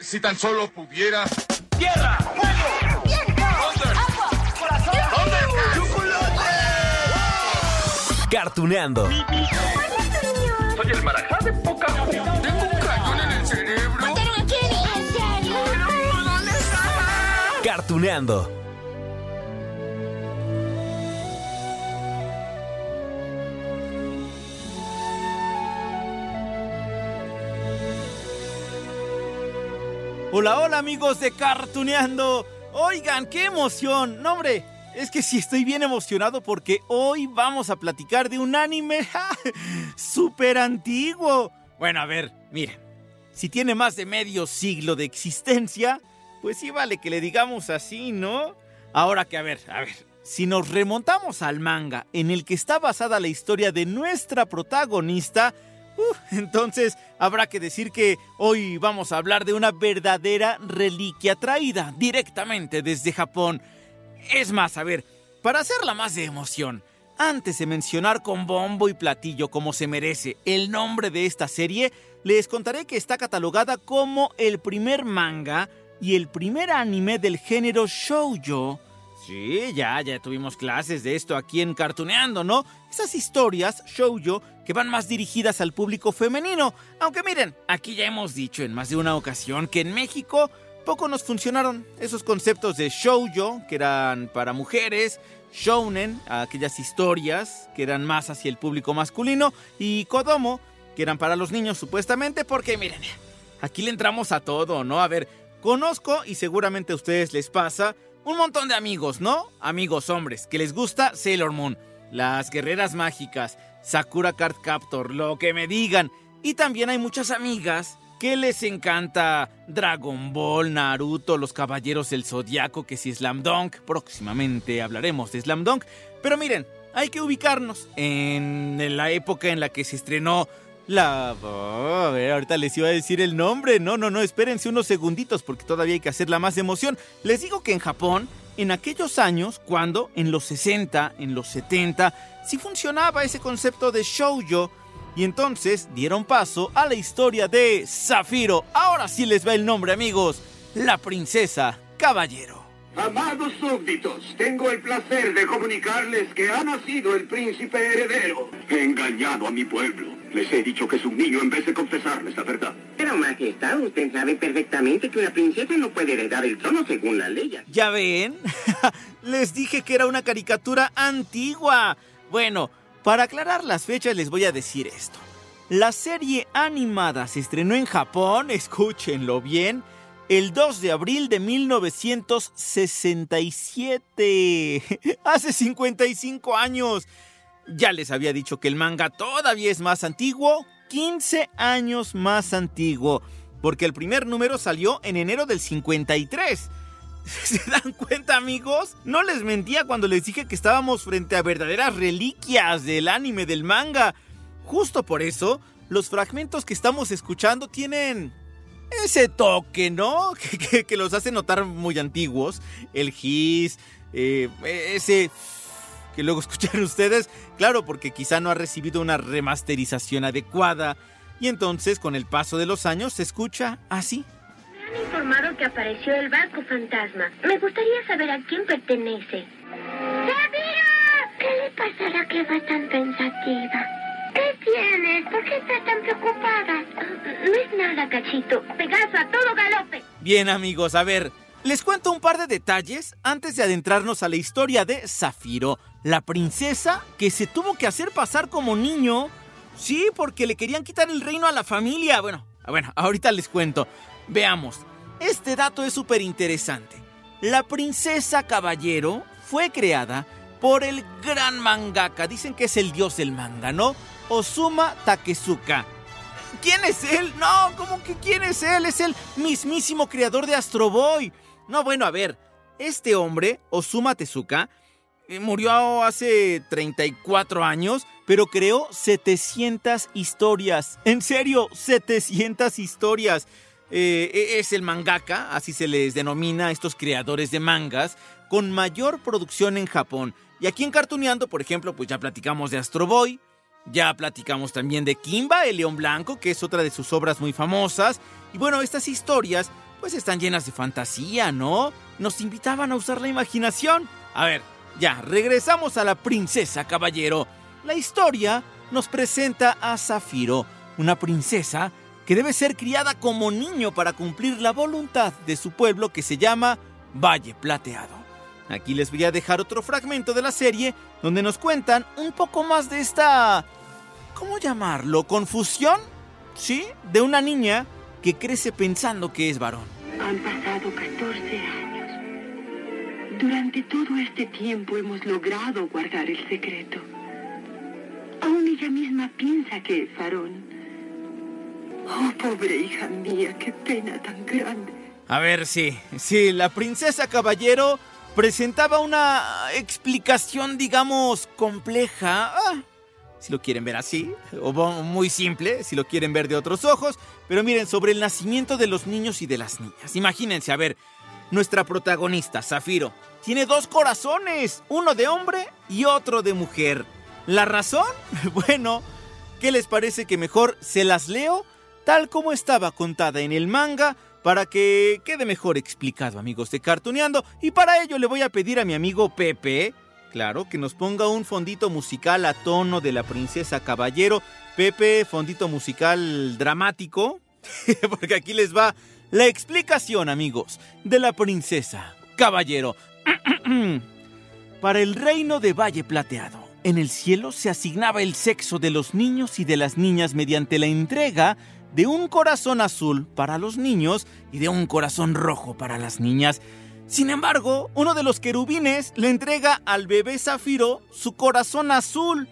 Si tan solo pudiera. ¡Tierra! ¡Fuego! ¡Viento! ¡Agua! ¡Corazón! ¡Chocolate! Cartuneando. Soy el marajá de poca Tengo un cañón en el cerebro. ¿Mataron a Kenny? ¿En serio? ¿Dónde está? Cartuneando. Hola, hola amigos de Cartuneando. Oigan, qué emoción. No, hombre, es que sí estoy bien emocionado porque hoy vamos a platicar de un anime súper antiguo. Bueno, a ver, miren. Si tiene más de medio siglo de existencia, pues sí vale que le digamos así, ¿no? Ahora que, a ver, a ver. Si nos remontamos al manga en el que está basada la historia de nuestra protagonista, Entonces habrá que decir que hoy vamos a hablar de una verdadera reliquia traída directamente desde Japón. Es más, a ver, para hacerla más de emoción, antes de mencionar con bombo y platillo como se merece el nombre de esta serie, les contaré que está catalogada como el primer manga y el primer anime del género shoujo Sí, ya, ya tuvimos clases de esto aquí en Cartuneando, ¿no? Esas historias, shoujo, que van más dirigidas al público femenino. Aunque miren, aquí ya hemos dicho en más de una ocasión que en México poco nos funcionaron esos conceptos de shoujo, que eran para mujeres, shounen, aquellas historias que eran más hacia el público masculino, y kodomo, que eran para los niños supuestamente, porque miren, aquí le entramos a todo, ¿no? A ver, conozco y seguramente a ustedes les pasa un montón de amigos, ¿no? Amigos hombres, que les gusta Sailor Moon, las guerreras mágicas, Sakura Card Captor, lo que me digan. Y también hay muchas amigas que les encanta Dragon Ball, Naruto, los Caballeros del Zodiaco, que si Slam Dunk, próximamente hablaremos de Slam Dunk. Pero miren, hay que ubicarnos en la época en la que se estrenó la... Oh, ver, ahorita les iba a decir el nombre. No, no, no, espérense unos segunditos porque todavía hay que hacerla más emoción. Les digo que en Japón, en aquellos años, cuando en los 60, en los 70, sí funcionaba ese concepto de shoujo. Y entonces dieron paso a la historia de Zafiro. Ahora sí les va el nombre, amigos. La princesa caballero. Amados súbditos, tengo el placer de comunicarles que ha nacido el príncipe heredero. He engañado a mi pueblo. Les he dicho que es un niño en vez de confesarles la verdad. Pero, Majestad, usted sabe perfectamente que una princesa no puede heredar el trono según la ley. ¿Ya ven? les dije que era una caricatura antigua. Bueno, para aclarar las fechas les voy a decir esto. La serie animada se estrenó en Japón, escúchenlo bien, el 2 de abril de 1967. Hace 55 años. Ya les había dicho que el manga todavía es más antiguo, 15 años más antiguo, porque el primer número salió en enero del 53. ¿Se dan cuenta amigos? No les mentía cuando les dije que estábamos frente a verdaderas reliquias del anime del manga. Justo por eso, los fragmentos que estamos escuchando tienen ese toque, ¿no? Que, los hace notar muy antiguos. El his, eh, ese que luego escuchan ustedes, claro, porque quizá no ha recibido una remasterización adecuada. Y entonces, con el paso de los años, se escucha así. Me han informado que apareció el barco fantasma. Me gustaría saber a quién pertenece. ¡Sabira! ¿Qué le pasará que va tan pensativa? ¿Qué tienes? ¿Por qué estás tan preocupada? No es nada, cachito. Pegaso a todo galope. Bien, amigos, a ver, les cuento un par de detalles antes de adentrarnos a la historia de Zafiro, la princesa que se tuvo que hacer pasar como niño. Sí, porque le querían quitar el reino a la familia. Bueno, bueno, ahorita les cuento. Veamos, este dato es súper interesante. La princesa caballero fue creada por el gran mangaka, dicen que es el dios del manga, ¿no? Osuma Takesuka. ¿Quién es él? No, ¿cómo que quién es él? Es el mismísimo creador de Astro Boy. No, bueno, a ver, este hombre, Osuma Tezuka, murió hace 34 años, pero creó 700 historias. En serio, 700 historias. Eh, es el mangaka, así se les denomina a estos creadores de mangas, con mayor producción en Japón. Y aquí en Cartuneando, por ejemplo, pues ya platicamos de Astro Boy, ya platicamos también de Kimba, el león blanco, que es otra de sus obras muy famosas. Y bueno, estas historias pues están llenas de fantasía, ¿no? Nos invitaban a usar la imaginación. A ver, ya, regresamos a la princesa caballero. La historia nos presenta a Zafiro, una princesa que debe ser criada como niño para cumplir la voluntad de su pueblo que se llama Valle Plateado. Aquí les voy a dejar otro fragmento de la serie donde nos cuentan un poco más de esta... ¿Cómo llamarlo? ¿Confusión? ¿Sí? De una niña que crece pensando que es varón. Han pasado 14 años. Durante todo este tiempo hemos logrado guardar el secreto. Aún ella misma piensa que es varón. Oh, pobre hija mía, qué pena tan grande. A ver, sí, sí, la princesa caballero presentaba una explicación, digamos, compleja. Ah, si lo quieren ver así, o muy simple, si lo quieren ver de otros ojos. Pero miren, sobre el nacimiento de los niños y de las niñas. Imagínense, a ver, nuestra protagonista, Zafiro, tiene dos corazones, uno de hombre y otro de mujer. ¿La razón? Bueno, ¿qué les parece que mejor se las leo tal como estaba contada en el manga? para que quede mejor explicado, amigos de Cartuneando. Y para ello le voy a pedir a mi amigo Pepe, claro, que nos ponga un fondito musical a tono de la princesa Caballero. Pepe, fondito musical dramático, porque aquí les va la explicación, amigos, de la princesa Caballero. para el reino de Valle Plateado. En el cielo se asignaba el sexo de los niños y de las niñas mediante la entrega de un corazón azul para los niños y de un corazón rojo para las niñas. Sin embargo, uno de los querubines le entrega al bebé Zafiro su corazón azul.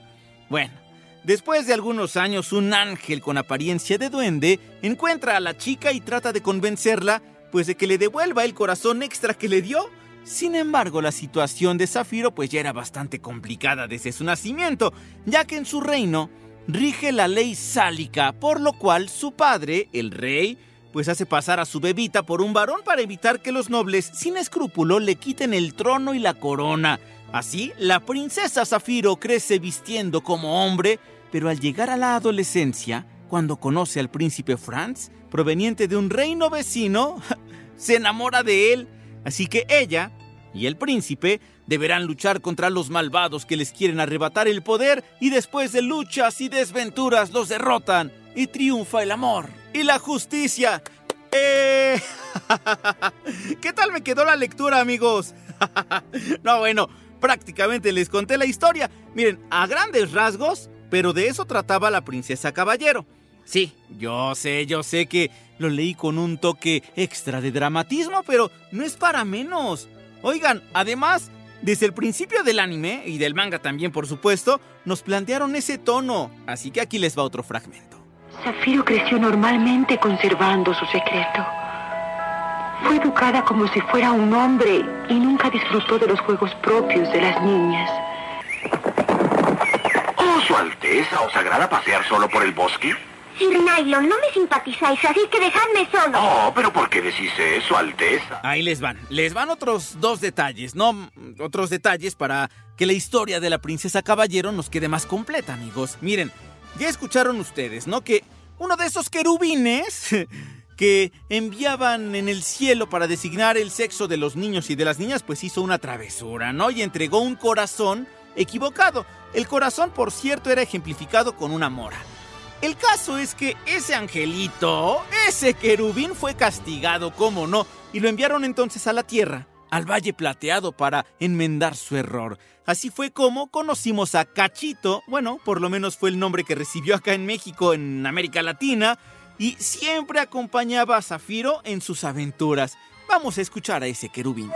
Bueno, después de algunos años, un ángel con apariencia de duende encuentra a la chica y trata de convencerla, pues de que le devuelva el corazón extra que le dio. Sin embargo, la situación de Zafiro pues ya era bastante complicada desde su nacimiento, ya que en su reino rige la ley sálica, por lo cual su padre, el rey, pues hace pasar a su bebita por un varón para evitar que los nobles, sin escrúpulo, le quiten el trono y la corona. Así, la princesa Zafiro crece vistiendo como hombre, pero al llegar a la adolescencia, cuando conoce al príncipe Franz, proveniente de un reino vecino, se enamora de él. Así que ella y el príncipe deberán luchar contra los malvados que les quieren arrebatar el poder y después de luchas y desventuras los derrotan y triunfa el amor y la justicia. ¡Eh! ¿Qué tal me quedó la lectura, amigos? no, bueno, prácticamente les conté la historia. Miren, a grandes rasgos, pero de eso trataba la princesa caballero. Sí, yo sé, yo sé que lo leí con un toque extra de dramatismo, pero no es para menos. Oigan, además, desde el principio del anime, y del manga también por supuesto, nos plantearon ese tono, así que aquí les va otro fragmento. Zafiro creció normalmente conservando su secreto. Fue educada como si fuera un hombre y nunca disfrutó de los juegos propios de las niñas. Oh, Su Alteza, ¿os agrada pasear solo por el bosque? Sir Nylon, no me simpatizáis, así que dejadme solo. Oh, pero ¿por qué decís eso, Alteza? Ahí les van. Les van otros dos detalles, ¿no? Otros detalles para que la historia de la princesa caballero nos quede más completa, amigos. Miren, ya escucharon ustedes, ¿no? Que uno de esos querubines que enviaban en el cielo para designar el sexo de los niños y de las niñas, pues hizo una travesura, ¿no? Y entregó un corazón equivocado. El corazón, por cierto, era ejemplificado con una mora. El caso es que ese angelito, ese querubín fue castigado, como no, y lo enviaron entonces a la tierra, al Valle Plateado, para enmendar su error. Así fue como conocimos a Cachito, bueno, por lo menos fue el nombre que recibió acá en México, en América Latina, y siempre acompañaba a Zafiro en sus aventuras. Vamos a escuchar a ese querubín.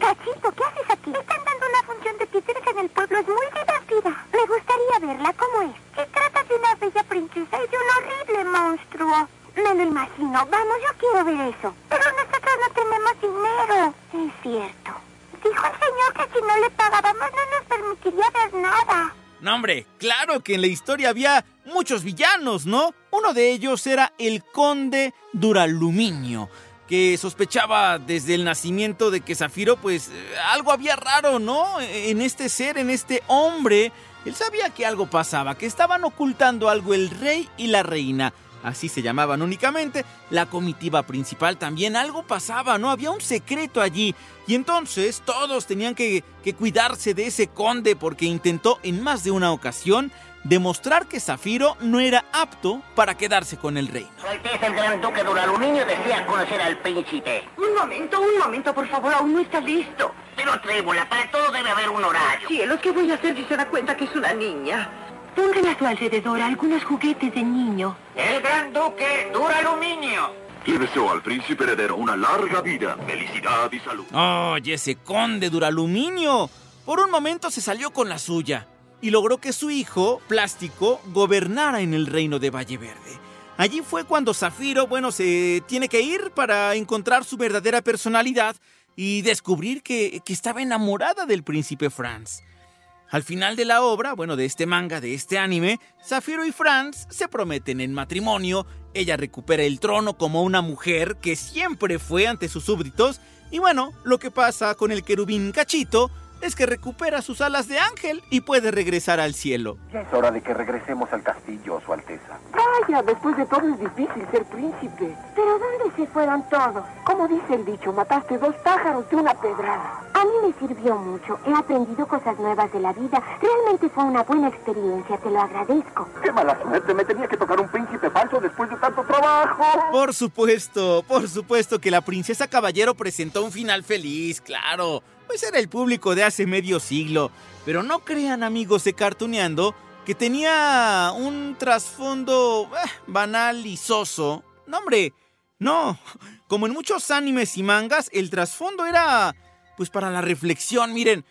Cachito, ¿qué haces aquí? Están dando una función de títeres en el pueblo, es muy divertida. Me gustaría verla, ¿cómo es? Trata de una bella princesa y un horrible monstruo. Me lo imagino. Vamos, yo quiero ver eso. Pero nosotros no tenemos dinero. Es cierto. Dijo el señor que si no le pagábamos no nos permitiría ver nada. No, hombre, claro que en la historia había muchos villanos, ¿no? Uno de ellos era el conde Duraluminio, que sospechaba desde el nacimiento de que Zafiro, pues, eh, algo había raro, ¿no? En este ser, en este hombre. Él sabía que algo pasaba, que estaban ocultando algo el rey y la reina. así se llamaban únicamente, la comitiva principal también algo pasaba, ¿no? Había un secreto allí. Y entonces todos tenían que, que cuidarse de ese conde porque intentó en más de una ocasión demostrar que Zafiro no era apto para quedarse con el reino. Su Alteza el Gran Duque Duraluminio desea conocer al príncipe. Un momento, un momento, por favor, aún no está listo. Pero Trébola, para todo debe haber un horario. Cielos, ¿qué voy a hacer si se da cuenta que es una niña? Pongan a su alrededor algunos juguetes de niño. El Gran Duque Duraluminio. Le deseo al príncipe heredero una larga vida, felicidad y salud. ¡Oye, ese conde Duraluminio! Por un momento se salió con la suya y logró que su hijo, Plástico, gobernara en el reino de Valle Verde. Allí fue cuando Zafiro, bueno, se tiene que ir para encontrar su verdadera personalidad y descubrir que, que estaba enamorada del príncipe Franz. Al final de la obra, bueno, de este manga, de este anime, Zafiro y Franz se prometen en matrimonio, ella recupera el trono como una mujer que siempre fue ante sus súbditos, y bueno, lo que pasa con el querubín Cachito es que recupera sus alas de ángel y puede regresar al cielo. Ya es hora de que regresemos al castillo, Su Alteza. Vaya, después de todo es difícil ser príncipe. ¿Pero dónde se fueron todos? Como dice el dicho, mataste dos pájaros de una pedrada. A mí me sirvió mucho. He aprendido cosas nuevas de la vida. Realmente fue una buena experiencia, te lo agradezco. ¡Qué mala suerte! Me tenía que tocar un príncipe falso después de tanto trabajo. Por supuesto, por supuesto que la princesa Caballero presentó un final feliz, claro. Pues era el público de hace medio siglo. Pero no crean, amigos de Cartuneando, que tenía un trasfondo eh, banal y soso. No, hombre, no. Como en muchos animes y mangas, el trasfondo era, pues para la reflexión, miren.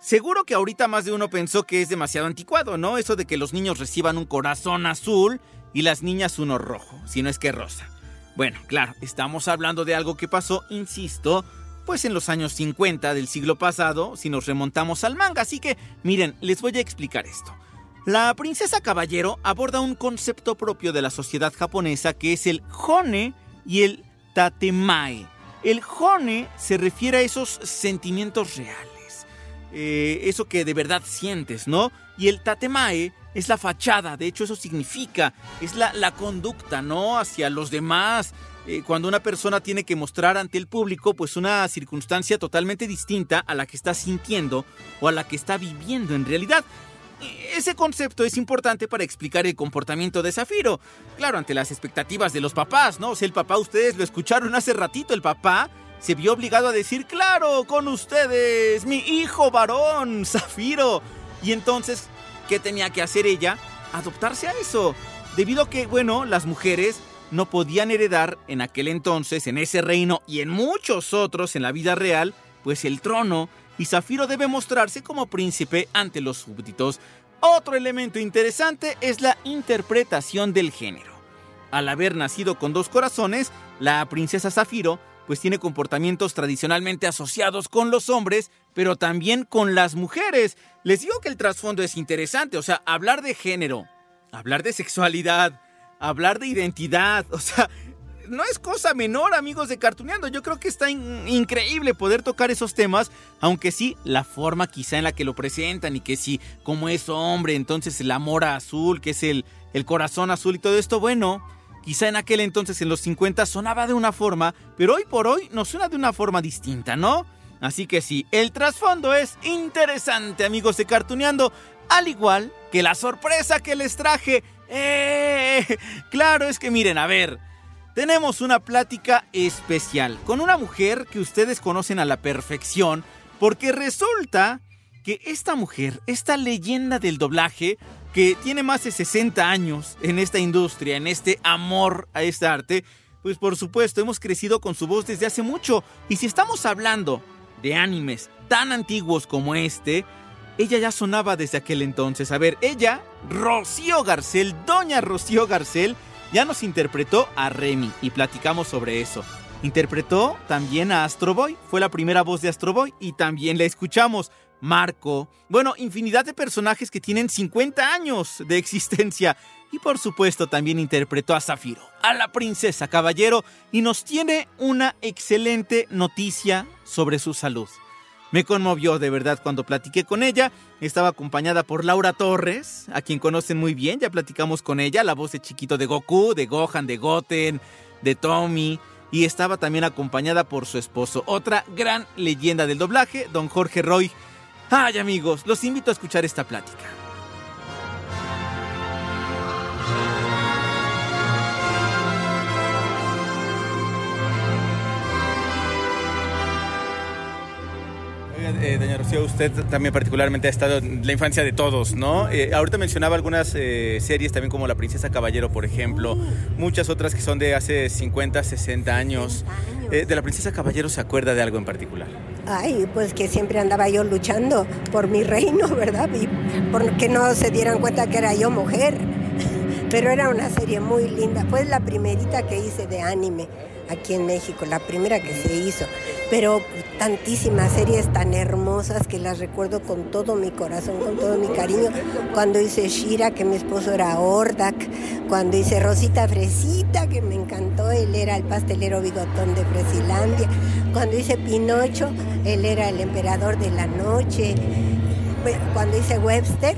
Seguro que ahorita más de uno pensó que es demasiado anticuado, ¿no? Eso de que los niños reciban un corazón azul y las niñas uno rojo, si no es que rosa. Bueno, claro, estamos hablando de algo que pasó, insisto, pues en los años 50 del siglo pasado, si nos remontamos al manga. Así que, miren, les voy a explicar esto. La princesa caballero aborda un concepto propio de la sociedad japonesa que es el hone y el tatemae. El hone se refiere a esos sentimientos reales, eh, eso que de verdad sientes, ¿no? Y el tatemae es la fachada, de hecho eso significa, es la, la conducta, ¿no? Hacia los demás, eh, cuando una persona tiene que mostrar ante el público pues una circunstancia totalmente distinta a la que está sintiendo o a la que está viviendo en realidad. Ese concepto es importante para explicar el comportamiento de Zafiro. Claro, ante las expectativas de los papás, ¿no? O el papá, ustedes lo escucharon hace ratito, el papá se vio obligado a decir, claro, con ustedes, mi hijo varón, Zafiro. Y entonces, ¿qué tenía que hacer ella? Adoptarse a eso. Debido a que, bueno, las mujeres no podían heredar en aquel entonces, en ese reino y en muchos otros en la vida real, pues el trono, y Zafiro debe mostrarse como príncipe ante los súbditos. Otro elemento interesante es la interpretación del género. Al haber nacido con dos corazones, la princesa Zafiro pues tiene comportamientos tradicionalmente asociados con los hombres, pero también con las mujeres. Les digo que el trasfondo es interesante, o sea, hablar de género, hablar de sexualidad, hablar de identidad. O sea, no es cosa menor, amigos de Cartuneando. Yo creo que está increíble poder tocar esos temas, aunque sí, la forma quizá en la que lo presentan y que sí, como es hombre, entonces el amor azul, que es el, el corazón azul y todo esto, bueno, quizá en aquel entonces, en los 50, sonaba de una forma, pero hoy por hoy nos suena de una forma distinta, ¿no? Así que sí, el trasfondo es interesante, amigos de Cartuneando, al igual que la sorpresa que les traje ¡Eh! Claro, es que miren, a ver, tenemos una plática especial con una mujer que ustedes conocen a la perfección, porque resulta que esta mujer, esta leyenda del doblaje, que tiene más de 60 años en esta industria, en este amor a este arte, pues por supuesto hemos crecido con su voz desde hace mucho. Y si estamos hablando de animes tan antiguos como este, ella ya sonaba desde aquel entonces. A ver, ella, Rocío Garcel, doña Rocío Garcel, ya nos interpretó a Remy y platicamos sobre eso. Interpretó también a Astro Boy, fue la primera voz de Astro Boy y también la escuchamos. Marco, bueno, infinidad de personajes que tienen 50 años de existencia. Y por supuesto también interpretó a Zafiro, a la princesa caballero, y nos tiene una excelente noticia sobre su salud. Me conmovió de verdad cuando platiqué con ella. Estaba acompañada por Laura Torres, a quien conocen muy bien, ya platicamos con ella, la voz de chiquito de Goku, de Gohan, de Goten, de Tommy. Y estaba también acompañada por su esposo, otra gran leyenda del doblaje, don Jorge Roy. Ay amigos, los invito a escuchar esta plática. Eh, doña Rocío, usted también particularmente ha estado en la infancia de todos, ¿no? Eh, ahorita mencionaba algunas eh, series también como La Princesa Caballero, por ejemplo, muchas otras que son de hace 50, 60 años. ¿De La Princesa Caballero se acuerda de algo en particular? Ay, pues que siempre andaba yo luchando por mi reino, ¿verdad? Y por que no se dieran cuenta que era yo mujer. Pero era una serie muy linda. Fue la primerita que hice de anime aquí en México, la primera que se hizo. Pero tantísimas series tan hermosas que las recuerdo con todo mi corazón, con todo mi cariño. Cuando hice Shira, que mi esposo era Ordak. Cuando hice Rosita Fresita, que me encantó, él era el pastelero bigotón de Fresilandia. Cuando hice Pinocho, él era el emperador de la noche. Cuando hice Webster,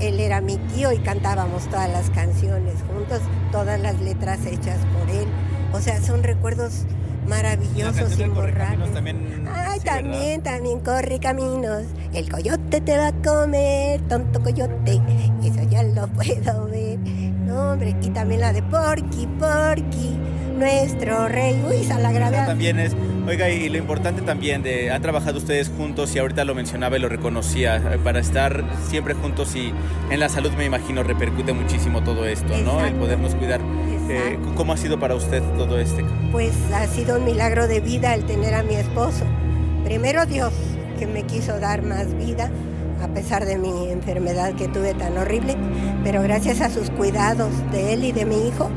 él era mi tío y cantábamos todas las canciones juntos, todas las letras hechas por él. O sea, son recuerdos maravillosos y También, Ay, también, también corre caminos. El coyote te va a comer, tonto coyote. Eso ya lo puedo ver. No, hombre, y también la de Porky, Porky, nuestro rey. Uy, esa la. También es, oiga, y lo importante también de, han trabajado ustedes juntos y ahorita lo mencionaba y lo reconocía, eh, para estar siempre juntos y en la salud me imagino repercute muchísimo todo esto, ¿no? El podernos cuidar. Eh, ¿Cómo ha sido para usted todo este? Pues ha sido un milagro de vida el tener a mi esposo. Primero Dios, que me quiso dar más vida a pesar de mi enfermedad que tuve tan horrible, pero gracias a sus cuidados de él y de mi hijo,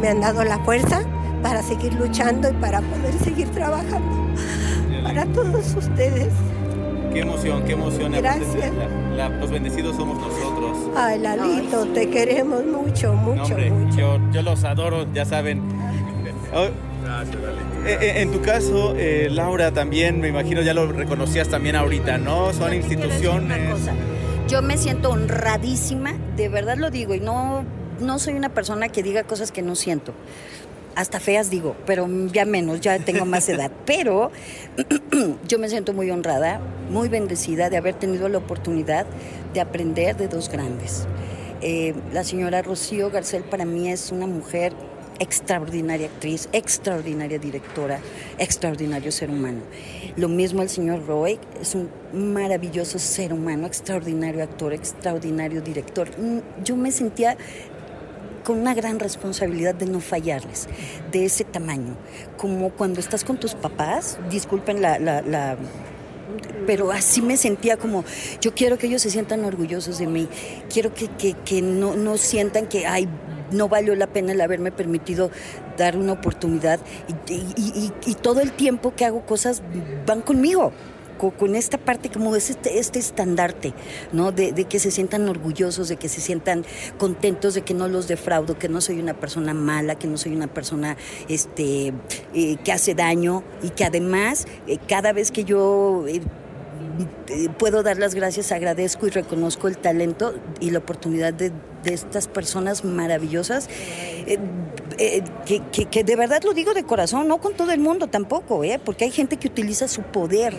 me han dado la fuerza para seguir luchando y para poder seguir trabajando para todos ustedes. Qué emoción, qué emoción. Gracias. los bendecidos somos nosotros. Ay, Lalito, te queremos mucho, mucho, hombre, mucho. Yo, yo los adoro, ya saben. Oh, Gracias, Lalito. eh, eh, en tu caso, eh, Laura, también, me imagino ya lo reconocías también ahorita, ¿no? Son instituciones. Yo me siento honradísima, de verdad lo digo, y no, no soy una persona que diga cosas que no siento hasta feas digo, pero ya menos, ya tengo más edad. Pero yo me siento muy honrada, muy bendecida de haber tenido la oportunidad de aprender de dos grandes. Eh, la señora Rocío Garcel para mí es una mujer extraordinaria actriz, extraordinaria directora, extraordinario ser humano. Lo mismo el señor Roy, es un maravilloso ser humano, extraordinario actor, extraordinario director. Yo me sentía con una gran responsabilidad de no fallarles, de ese tamaño. Como cuando estás con tus papás, disculpen la, la, la pero así me sentía como, yo quiero que ellos se sientan orgullosos de mí, quiero que, que, que no, no, sientan que, ay, no valió la pena el haberme permitido dar una oportunidad. Y, y, y, y todo el tiempo que hago cosas van conmigo con esta parte como es este, este estandarte, ¿no? De, que se sientan orgullosos, de que se sientan contentos, de que no los defraudo, que no soy una persona mala, que no soy una persona este, eh, que hace daño y que además eh, cada vez que yo... Eh, puedo dar las gracias, agradezco y reconozco el talento y la oportunidad de estas personas maravillosas, eh, que, de verdad lo digo de corazón, no con todo el mundo tampoco, ¿eh? porque hay gente que utiliza su poder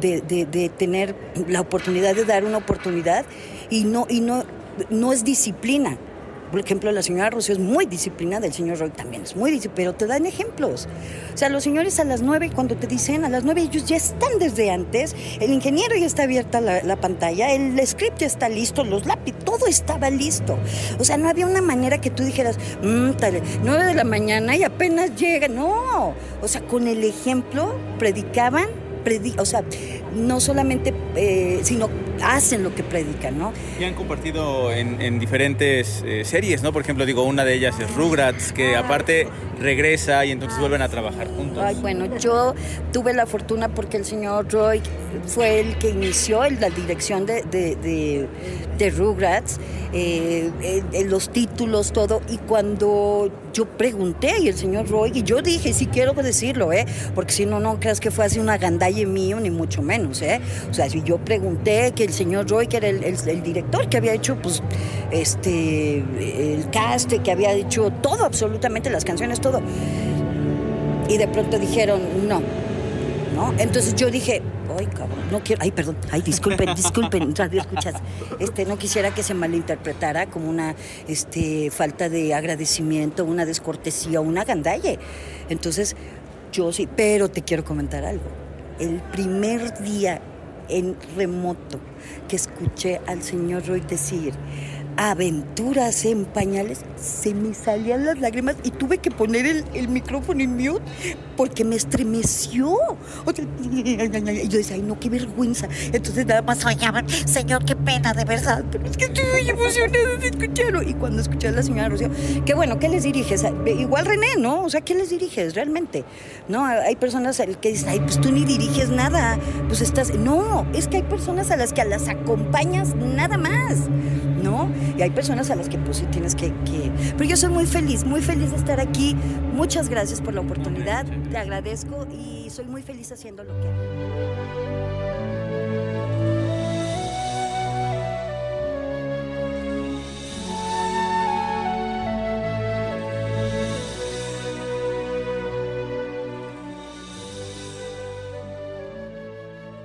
de, de, de, tener la oportunidad de dar una oportunidad y no, y no, no es disciplina. Por ejemplo, la señora Rocío es muy disciplinada, el señor Roy también es muy disciplinado, pero te dan ejemplos. O sea, los señores a las nueve, cuando te dicen a las nueve, ellos ya están desde antes, el ingeniero ya está abierta la, la pantalla, el script ya está listo, los lápices, todo estaba listo. O sea, no había una manera que tú dijeras, mmm, tal, de la mañana y apenas llega. No, o sea, con el ejemplo predicaban, predi o sea, no solamente, eh, sino hacen lo que predican, ¿no? Y han compartido en, en diferentes eh, series, ¿no? Por ejemplo, digo, una de ellas es Rugrats, que aparte regresa y entonces vuelven a trabajar juntos. Ay, bueno, yo tuve la fortuna porque el señor Roy fue el que inició la dirección de, de, de- de Rugrats, eh, eh, los títulos, todo. Y cuando yo pregunté, y el señor Roy, y yo dije, sí quiero decirlo, ¿eh? Porque si no, no creas que fue así una gandalle mío, ni mucho menos, ¿eh? O sea, si yo pregunté que el señor Roy, que era el, director, que había hecho, pues, este, el cast, que había hecho todo, absolutamente, las canciones, todo. Y de pronto dijeron, no, ¿no? Entonces yo dije, ay, cabrón, no quiero, ay, perdón, ay, disculpen, disculpen, radio escuchas, este, no quisiera que se malinterpretara como una, este, falta de agradecimiento, una descortesía, una gandalle. Entonces, yo sí, pero te quiero comentar algo. El primer día en remoto que escuché al señor Roy decir, aventuras en pañales, se me salían las lágrimas y tuve que poner el, micrófono en mute porque me estremeció. Y yo decía, ay, no, qué vergüenza. Entonces nada más soñaban, señor, qué pena, de verdad. Pero es que estoy muy emocionada de escucharlo. Y cuando escuché a la señora Rocío, qué bueno, ¿qué les diriges? Igual René, ¿no? O sea, ¿qué les diriges realmente? No, hay personas que dicen, ay, pues tú ni diriges nada. Pues estás. No, es que hay personas a las que las acompañas nada más. ¿No? Y hay personas a las que pues sí tienes que, que... Pero yo soy muy feliz, muy feliz de estar aquí. Muchas gracias por la oportunidad, te agradezco y soy muy feliz haciendo lo que hago.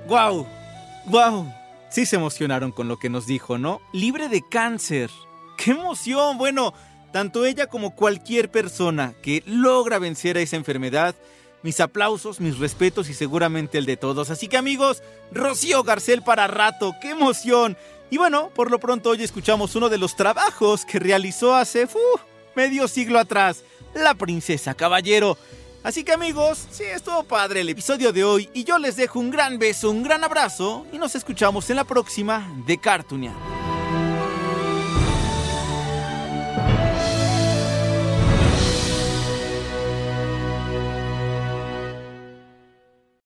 ¡Guau! ¡Guau! Sí se emocionaron con lo que nos dijo, ¿no? Libre de cáncer. ¡Qué emoción! Bueno, tanto ella como cualquier persona que logra vencer a esa enfermedad, mis aplausos, mis respetos y seguramente el de todos. Así que amigos, Rocío Garcel para rato, ¡qué emoción! Y bueno, por lo pronto hoy escuchamos uno de los trabajos que realizó hace medio siglo atrás, la princesa caballero. Así que amigos, sí, estuvo padre el episodio de hoy y yo les dejo un gran beso, un gran abrazo y nos escuchamos en la próxima de Cartoonia.